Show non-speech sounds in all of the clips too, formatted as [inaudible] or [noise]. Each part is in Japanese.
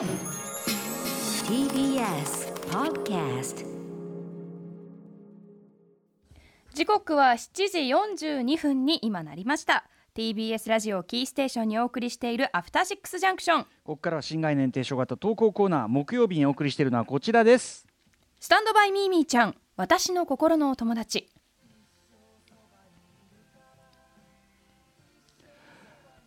TBS Podcast 時刻は7時42分に今なりました。TBS ラジオキーステーションにお送りしているアフターシックスジャンクションここからは新概念提唱型投稿コーナー木曜日にお送りしているのはこちらです。スタンドバイミーミーちゃん私の心のお友達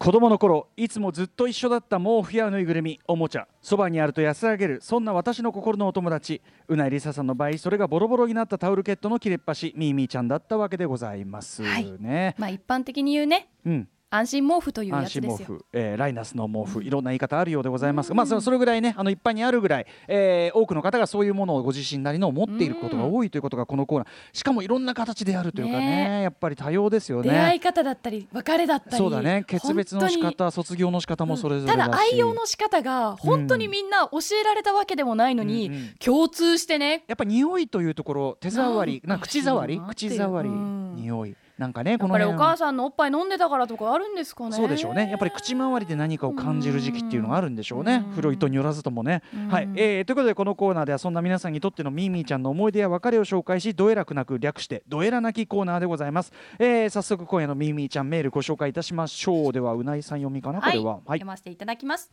子供の頃いつもずっと一緒だった毛布やぬいぐるみおもちゃそばにあると安らげるそんな私の心のお友達うないりささんの場合それがボロボロになったタオルケットの切れっ端ミーミーちゃんだったわけでございます、はい。ねまあ一般的に言うね。うん安心毛布というやつですよ。布、えーライナスの毛布いろんな言い方あるようでございます。が、まあそそれぐらいねあの一般にあるぐらい、えー多くの方がそういうものをご自身なりの持っていることが多いということがこのコーナーしかもいろんな形であるというかねね。やっぱり多様ですよね。出会い方だったり別れだったりそうだね。決別の仕方卒業の仕方もそれぞれただし、だ愛用の仕方が本当にみんな教えられたわけでもないのに、うん。うん。共通してね。やっぱ匂いというところ手触りな口触り口触り、うん。匂いなんかねやっぱりおこの辺母さんのおっぱい飲んでたからとかあるんですかね。そうでしょうね。やっぱり口周りで何かを感じる時期っていうのがあるんでしょうね。うん。古いとによらずともね。うん。はい、えーということでこのコーナーではそんな皆さんにとってのミーミーちゃんの思い出や別れを紹介しどえらくなく略してどえらなきコーナーでございます、えー早速今夜のミーミーちゃんメールご紹介いたしましょうではうないさん読みかなこれは読ませていただきます。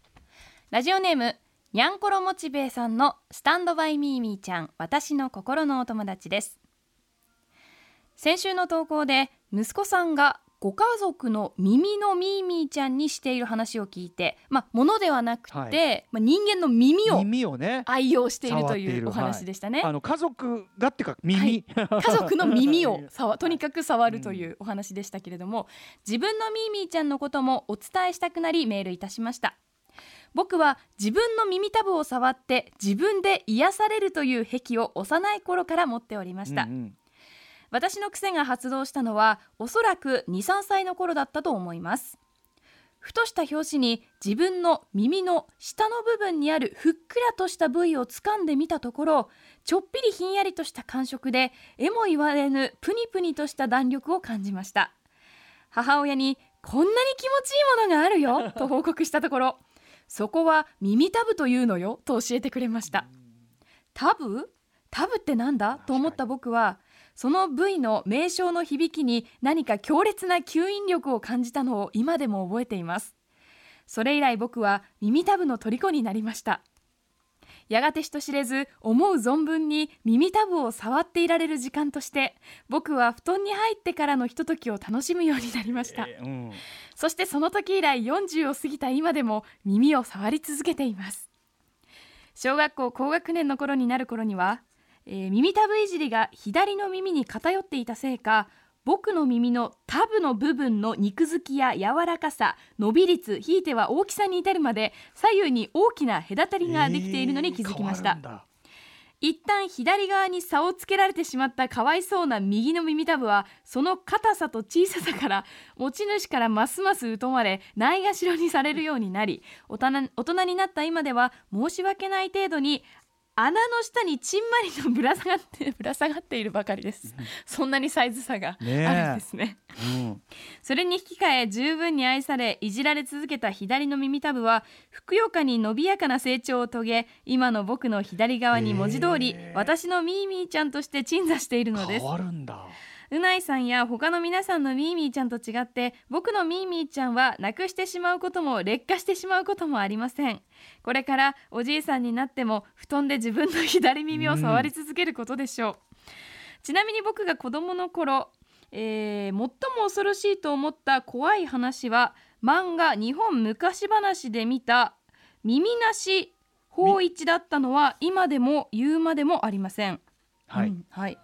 ラジオネームにゃんころもちべいさんのスタンドバイミーミーちゃん。私の心のお友達です先週の投稿で息子さんがご家族の耳のミーミーちゃんにしている話を聞いてまあ物ではなくて、はい。まあ、人間の耳を耳をね愛用しているというお話でしたね、あの家族がってか耳、家族の耳を [laughs] 触とにかく触るというお話でしたけれども、自分のミーミーちゃんのこともお伝えしたくなりメールいたしました。僕は自分の耳たぶを触って自分で癒されるという癖を幼い頃から持っておりました、うんうん私の癖が発動したのはおそらく23歳の頃だったと思います。ふとした拍子に自分の耳の下の部分にあるふっくらとした部位を掴んでみたところちょっぴりひんやりとした感触でえも言われぬプニプニとした弾力を感じました。母親にこんなに気持ちいいものがあるよと報告したところそこは耳たぶというのよと教えてくれました。タブタブってなんだ？と思った僕はその部位の名称の響きに何か強烈な吸引力を感じたのを今でも覚えています。それ以来僕は耳たぶの虜になりました。やがて人知れず思う存分に耳たぶを触っていられる時間として僕は布団に入ってからのひとときを楽しむようになりました、えーうん。そしてその時以来40を過ぎた今でも耳を触り続けています。小学校高学年の頃になる頃には、えー耳たぶいじりが左の耳に偏っていたせいか僕の耳のタブの部分の肉付きや柔らかさ伸び率ひいては大きさに至るまで左右に大きな隔たりができているのに気づきました、えー一旦左側に差をつけられてしまったかわいそうな右の耳たぶはその硬さと小ささから持ち主からますます疎まれないがしろにされるようになり大人大人になった今では申し訳ない程度に穴の下にちんまりとぶら下がって [laughs] ぶら下がっているばかりです。そんなにサイズ差があるんですね。うん。それに引き換え十分に愛されいじられ続けた左の耳たぶはふくよかに伸びやかな成長を遂げ今の僕の左側に文字通り、私のミーミーちゃんとして鎮座しているのです。変わるんだうないさんや他の皆さんのミーミーちゃんと違って僕のミーミーちゃんはなくしてしまうことも劣化してしまうこともありません。これからおじいさんになっても布団で自分の左耳を触り続けることでしょう、ちなみに僕が子供の頃、えー最も恐ろしいと思った怖い話は漫画日本昔話で見た耳なし法一だったのは今でも言うまでもありません。はい、うんはい、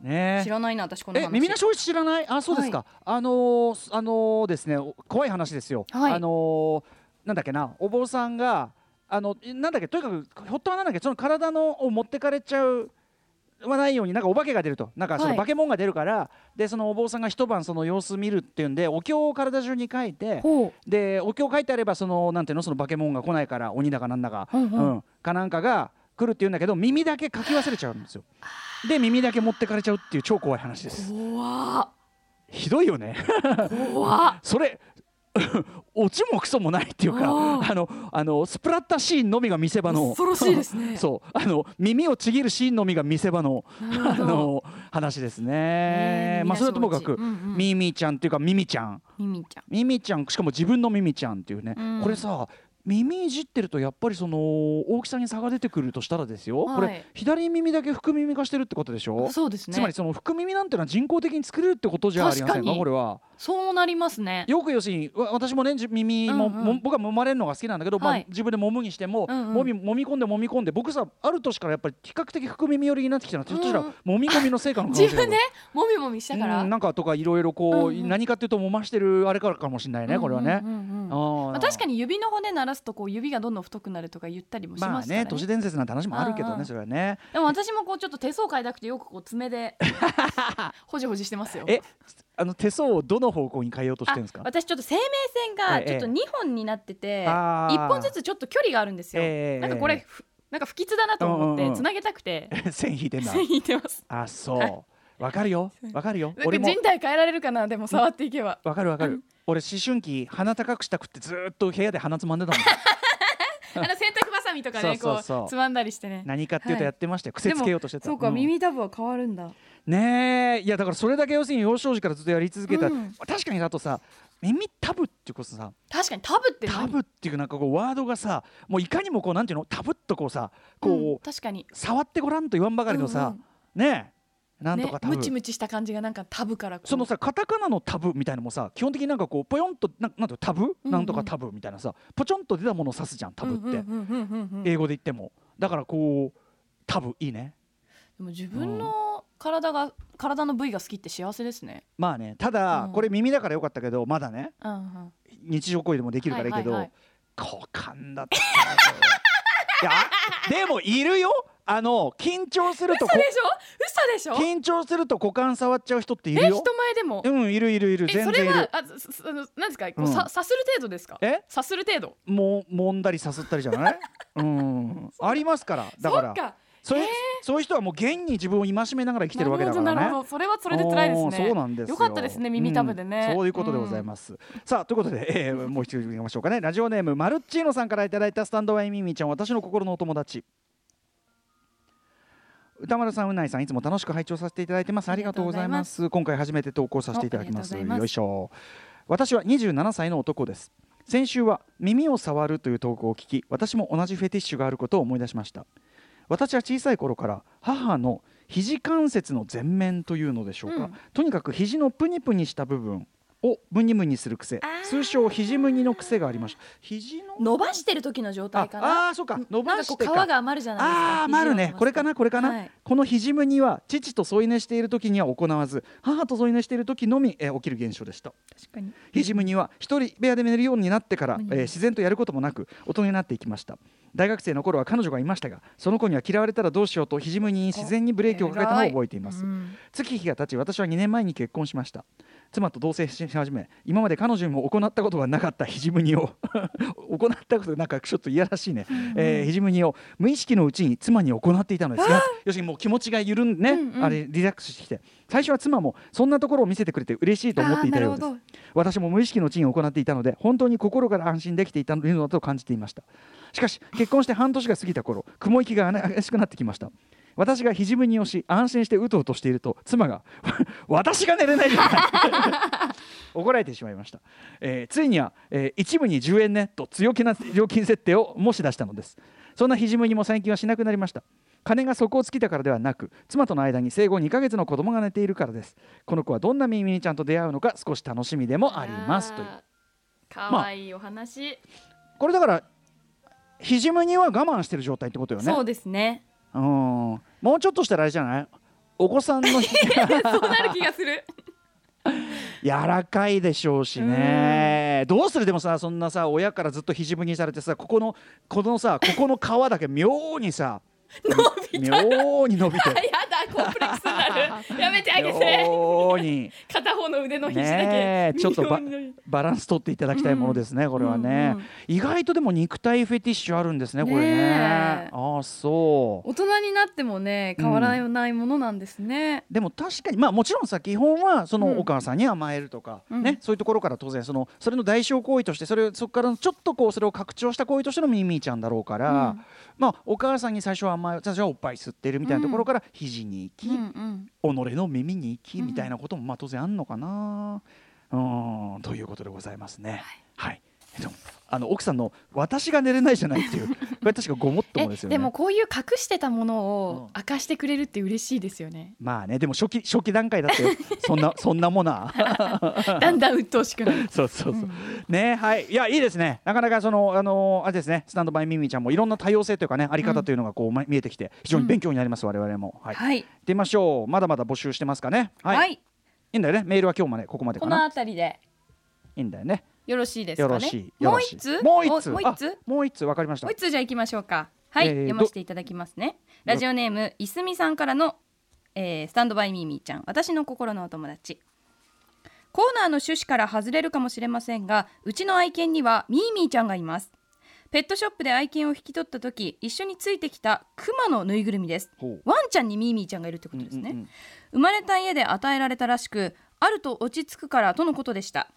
ね。知らないな私この話。え耳なしおい知らない？あそうですか、あのーあのーですねお怖い話ですよ、はい。あのーなんだっけなお坊さんがあのなんだっけとにかくひょっとはなんだっけその体のを持ってかれちゃうはないようになんかお化けが出ると。なんかそのはい。化け物が出るから、でそのお坊さんが一晩その様子見るっていうんでお経を体中に書いてでお経書いてあればそのなんていうのその化け物が来ないから鬼だかなんだか、うんうんうん。かなんかが来るっていうんだけど耳だけ書き忘れちゃうんですよ。で耳だけ持ってかれちゃうっていう超怖い話です。怖っ。ひどいよね。怖っ。[laughs] それ [laughs] オチもクソもないっていうかあのあのスプラッタシーンのみが見せ場の恐ろしいですね。[laughs] そう。あの耳をちぎるシーンのみが見せ場のあの話ですね。まあそれはともかく、うんうん。ミミちゃんっていうかミミちゃん。ミミちゃん。ミミちゃんしかも自分のミミちゃんっていうね、うん。これさ耳いじってるとやっぱりその大きさに差が出てくるとしたらですよ、こはい。れ左耳だけ福耳化してるってことでしょ。そうですね。つまりその福耳なんてのは人工的に作れるってことじゃありませんか？これはそうなりますね。よく要するにわ私もねじ耳も,も、うんうん。僕は揉まれるのが好きなんだけど、まあはい、自分で揉むにしても、うんうん。揉み揉み込んで揉み込んで僕さある年からやっぱり比較的福耳寄りになってきたのはひょっとしたらうん揉み込みの成果の可能性がある自分でもみもみしたから、うんなんかとかいろいろこう、うんうん。何かっていうと揉ましてるあれからかもしれないねこれはね。うんうんうん。うんあーまあ、確かに指の骨鳴らすとこう指がどんどん太くなるとか言ったりもしまあますからね,、ね都市伝説なんて話もあるけどね、うんうんそれはね。でも私もこうちょっと手相変えたくてよくこう爪で [laughs] ほじほじしてますよ。えあの手相をどの方向に変えようとしてるんですか？あ私ちょっと生命線がええ。ちょっと2本になってて、あー。一1本ずつちょっと距離があるんですよ、ええ。なんかこれふなんか不吉だなと思ってつなげたくて。[laughs] 線引いてんだ線引いてます。あそう。わかるよ。わかるよ。俺も。人体変えられるかな？でも触っていけば。わかるわかる。俺思春期鼻高くしたくってずーっと部屋で鼻つまんでたもん。[laughs] あの洗濯とかねそうそうそう。こうつまんだりしてね。何かっていうとやってましたよ癖つけようとしてた。そうか、ん。耳たぶは変わるんだ。ねえ。いやだからそれだけ要するに幼少時からずっとやり続けた、うん。確かにだとさ耳タブっていうことさ確かにタブって何タブっていうなんかこうワードがさもういかにもこうなんていうの？タブっとこうさこう、うん確かに。触ってごらんと言わんばかりのさ、ねえなんとかタブ、ねムチムチした感じがなんかタブからそのさカタカナのタブみたいなのもさ基本的になんかこうポヨンとななんていうのタブ、うんなんとかタブみたいなさポチョンと出たものを指すじゃんタブって、うんうんうんうんうん英語で言っても。だからこうタブいいね。でも自分の体が体の部位が好きって幸せですね。まあねただ、うん。これ耳だからよかったけどまだねうんうん。日常行為でもできるからいいけど、はいはい股間だったらいやでもいるよあの緊張するとこ嘘でしょ？嘘でしょ？緊張すると股間触っちゃう人っているえよ人前でも？うんいるいるいるえそれ全然いる。はあすすあのなんですか？こううん。ささする程度ですか？え？さする程度？もう揉んだりさすったりじゃない？[laughs] うん。ありますからだから。そっかそういうへーそういう人はもう現に自分を戒めながら生きてるわけだからね。なるほどそれはそれで辛いですね。そうなんですよ。よかったですね耳たぶでね、うん。そういうことでございます、さあということで、えーもう一度いきましょうかね。ラジオネームマルッチーノさんからいただいたスタンドワイミミちゃん私の心のお友達歌丸さん、うないさん、いつも楽しく拝聴させていただいてます。ありがとうございます。今回初めて投稿させていただきます。ますよいしょ。私は27歳の男です。先週は耳を触るという投稿を聞き、私も同じフェティッシュがあることを思い出しました。私は小さい頃から母の肘関節の前面というのでしょうか、うんとにかく肘のプニプニした部分をムニムニする癖。通称肘ムニの癖がありました。肘の。伸ばしてる時の状態あかな？あーそうか。伸ばして皮が余るじゃないですか。ああーまるね。これかな？これかな、はい。この肘ムニは父と添い寝している時には行わず母と添い寝している時のみ、えー起きる現象でした。確かに。肘ムニは一人部屋で寝るようになってから、うん。えー自然とやることもなく大人になっていきました。大学生の頃は彼女がいましたがその子には嫌われたらどうしようと肘ムニに自然にブレーキをかけたのを覚えています、うん。月日が経ち私は2年前に結婚しました妻と同棲し始め今まで彼女にも行ったことがなかった肘ムニを [laughs] 行ったことなんかちょっといやらしいね、えー肘ムニを無意識のうちに妻に行っていたのですが要するにもう気持ちが緩んでね、うんうん。あれリラックスしてきて最初は妻もそんなところを見せてくれて嬉しいと思っていたようです。私も無意識のうちに行っていたので本当に心から安心できていたのだと感じていました。しかし結婚して半年が過ぎた頃雲行きが怪しくなってきました私が肘ムニをし安心してうとうとしていると妻が [laughs] 私が寝れないじゃない。[laughs] 怒られてしまいました、えーついには、えー一部に10円ねと強気な料金設定を申し出したのです。そんな肘ムニも最近はしなくなりました。金が底を尽きたからではなく妻との間に生後2ヶ月の子供が寝ているからです。この子はどんなミミニちゃんと出会うのか少し楽しみでもあります。という。かわいいお話、これだから肘ムニは我慢してる状態ってことよね。そうですねうん。もうちょっとしたらあれじゃない？お子さんのひ [laughs] そうなる気がする。柔らかいでしょうしね。どうする？でもさそんなさ親からずっと肘ムニされてさここのこのさここの皮だけ妙にさ [laughs] 伸びた。妙に伸びて [laughs] やだコンプレックスになる。[laughs] やめてあげて。妙に。片方の腕の肘だけ、ねえちょっとバランス取っていただきたいものですね、これはね、うんうん意外とでも肉体フェティッシュあるんですねこれね。ねえ。ああそう。大人になってもね変わらないものなんですね、でも確かにまあもちろんさ基本はそのうん。お母さんに甘えるとか、うん。ねそういうところから当然そのそれの代償行為としてそれそこからのちょっとこうそれを拡張した行為としてのミーミーちゃんだろうから、うんまあお母さんに最初は甘え最初はおっぱい吸ってるみたいなところから肘に行き、うんうん己の耳に行きうんみたいなこともまあ当然あんのかな。うんということでございますね。はい、でもあの奥さんの「私が寝れないじゃない」っていうこれ確かごもっともですよね。でもこういう隠してたものうんを明かしてくれるって嬉しいですよね。まあねでも初期初期段階だってよ [laughs] そんなそんなものは。[laughs] だんだん鬱陶しくなる。そうそうそう。うん。ねはい。いやいいですね。なかなかそのあのあれですねスタンドバイミミちゃんもいろんな多様性というかねあり方というのがこう、ま見えてきて非常に勉強になります、我々も。はい、行はい。ってみましょう。まだまだ募集してますかね。はい、はい、い、いんだよね。メールは今日までここまでこのかな辺りで。いいんだよねよろしいですかね？よろしいもう一つ？もう一つ？おもう一つ？あもう一つわかりました。もう一つじゃあ行きましょうか。はい、えー読ませていただきますね。ラジオネームいすみさんからの、えースタンドバイミーミーちゃん。私の心のお友達。コーナーの趣旨から外れるかもしれませんがうちの愛犬にはミーミーちゃんがいます。ペットショップで愛犬を引き取った時一緒についてきたクマのぬいぐるみです。ワンちゃんにミーミーちゃんがいるってことですね、うんうんうん。生まれた家で与えられたらしくあると落ち着くからとのことでした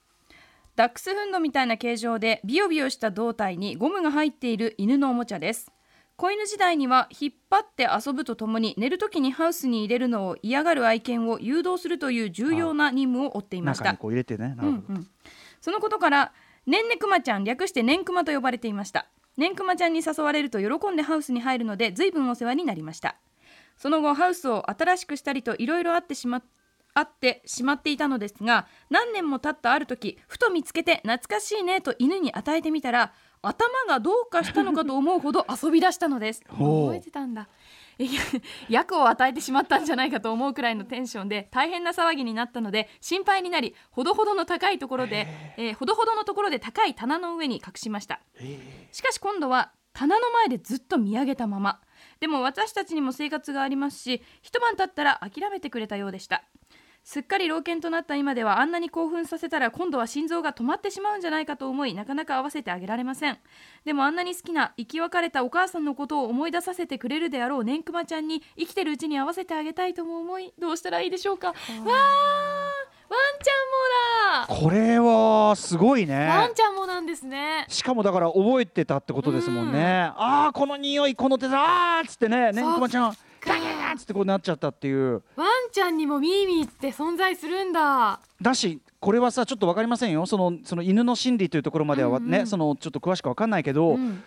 ダックスフンドみたいな形状でビヨビヨした胴体にゴムが入っている犬のおもちゃです。子犬時代には引っ張って遊ぶとともに寝るときにハウスに入れるのを嫌がる愛犬を誘導するという重要な任務を負っていました。中にこう入れてねなるほど、うんうん、そのことからねんねくまちゃん略してねんくまと呼ばれていました。ねんくまちゃんに誘われると喜んでハウスに入るので随分お世話になりました。その後ハウスを新しくしたりといろいろあってしまあってしまっていたのですが何年も経ったある時ふと見つけて懐かしいねと犬に与えてみたら頭がどうかしたのかと思うほど遊び出したのです。覚えてたんだ。いや役を与えてしまったんじゃないかと思うくらいのテンションで大変な騒ぎになったので心配になりほどほどの高いところで、えーほどほどのところで高い棚の上に隠しました。しかし今度は棚の前でずっと見上げたまま。でも私たちにも生活がありますし一晩経ったら諦めてくれたようでしたすっかり老犬となった今ではあんなに興奮させたら今度は心臓が止まってしまうんじゃないかと思いなかなか合わせてあげられません。でもあんなに好きな生き別れたお母さんのことを思い出させてくれるであろうねんくまちゃんに生きてるうちに合わせてあげたいとも思いどうしたらいいでしょうか。わーワンちゃんもだ。これはすごいワンねちゃんもなんですね。しかもだから覚えてたってことですもんね、ああこの匂いこの手だあーっつってねねんくまちゃん。ガーッつってこうなっちゃったっていう。ワンちゃんにもミーミーって存在するんだ。だしこれはさちょっと分かりませんよ。そのその犬の心理というところまではうんうん。ね、そのちょっと詳しく分かんないけど、うん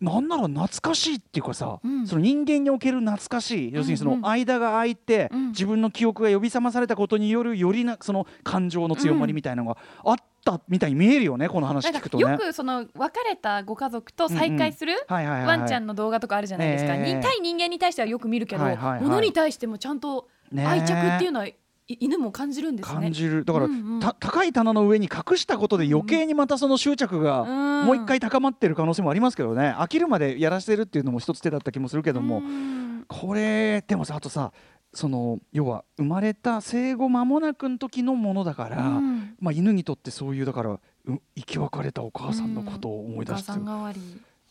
なんなら懐かしいっていうかさ、うん。その人間における懐かしい。要するにその間が空いて、うん。自分の記憶が呼び覚まされたことによるよりなその感情の強まりみたいなのがあったみたいに見えるよねこの話聞くとね。よくその別れたご家族と再会するワンちゃんの動画とかあるじゃないですか、ええ。に対人間に対してはよく見るけど、はいはいはい。物に対してもちゃんとね。愛着っていうのはい犬も感じるんですね。感じる。だから、うんうん。た高い棚の上に隠したことで余計にまたその執着がうん。もう一回高まってる可能性もありますけどね。飽きるまでやらせてるっていうのも一つ手だった気もするけども、うん。これでもさあとさその要は生まれた生後間もなくの時のものだから、うん。まあ、犬にとってそういうだからう生き別れたお母さんのことを思い出すお母さん代わり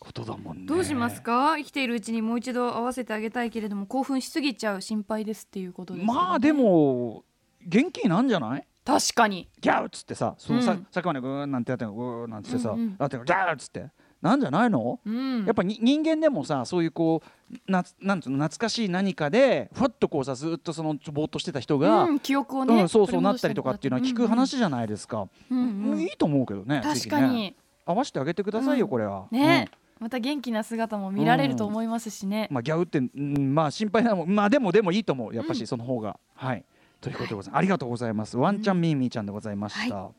ことだもんね。どうしますか？生きているうちにもう一度会わせてあげたいけれども興奮しすぎちゃう心配ですっていうことですねまあでも元気なんじゃない？確かに。ギャーっつってさそのさ、うん。さっきまでグーンなんてやってんのグーなんてさ、うんうん。あってギャーっつって。なんじゃないの、うん。やっぱに人間でもさそういうこうななんつうの？懐かしい何かでふわっとこうさずっとそのぼーっとしてた人が、うん、記憶をうね、んそうそうなったりとかっていうのは聞く話じゃないですか、うんうん。うんいいと思うけどね確かに。合わせてあげてくださいよ、うん。これは。ね、また元気な姿も見られると思いますしね。うん、まあギャウって、うん、まあ心配なもんまあでもでもいいと思う。やっぱうん。しその方が、はい。ということでございます、ありがとうございます。ワンちゃん。ミーミーちゃんでございました、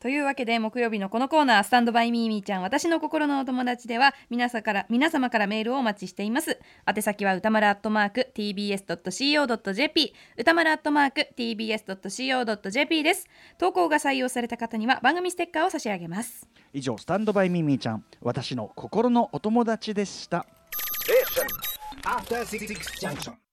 というわけで木曜日のこのコーナー「スタンドバイミーミーちゃん私の心のお友達」では皆さから皆様からメールをお待ちしています。宛先は歌丸アットマーク tbs.co.jp 歌丸アットマーク tbs.co.jp です。投稿が採用された方には番組ステッカーを差し上げます。以上スタンドバイミーミーちゃん私の心のお友達でした。After Six Junction.